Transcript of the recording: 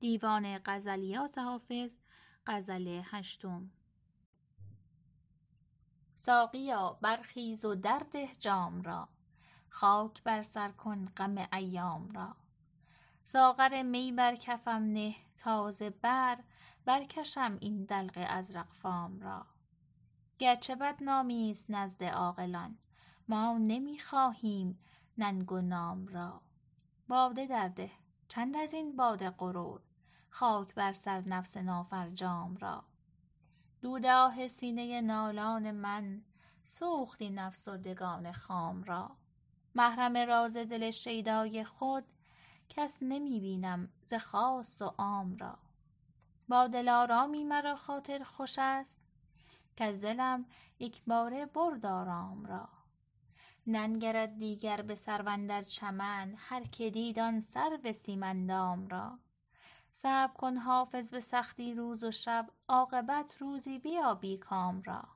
دیوان غزلیات حافظ غزل هشتم. ساقیا برخیز و درده جام را. خاک بر سر کن غم ایام را. ساغر می بر کفم نه تا ز بر برکشم این دلق ازرق فام را. گرچه بدنامی است نزد عاقلان ما نمی خواهیم ننگ و نام را. باده درده چند ازین باده غرور خاک بر سر نفس نافرجام را. دود آه سینه نالان من سوخت این افسردگان خام را. محرم راز دل شیدای خود کس نمی بینم ز خاص و عام را. با دلارامی مرا خاطر خوش است کز دلم یکباره برد آرام را. ننگرد دیگر به سرو اندر چمن هر که دید آن سرو سیم اندام را. صبر کن حافظ به سختی روز و شب عاقبت روزی بیابی کام را.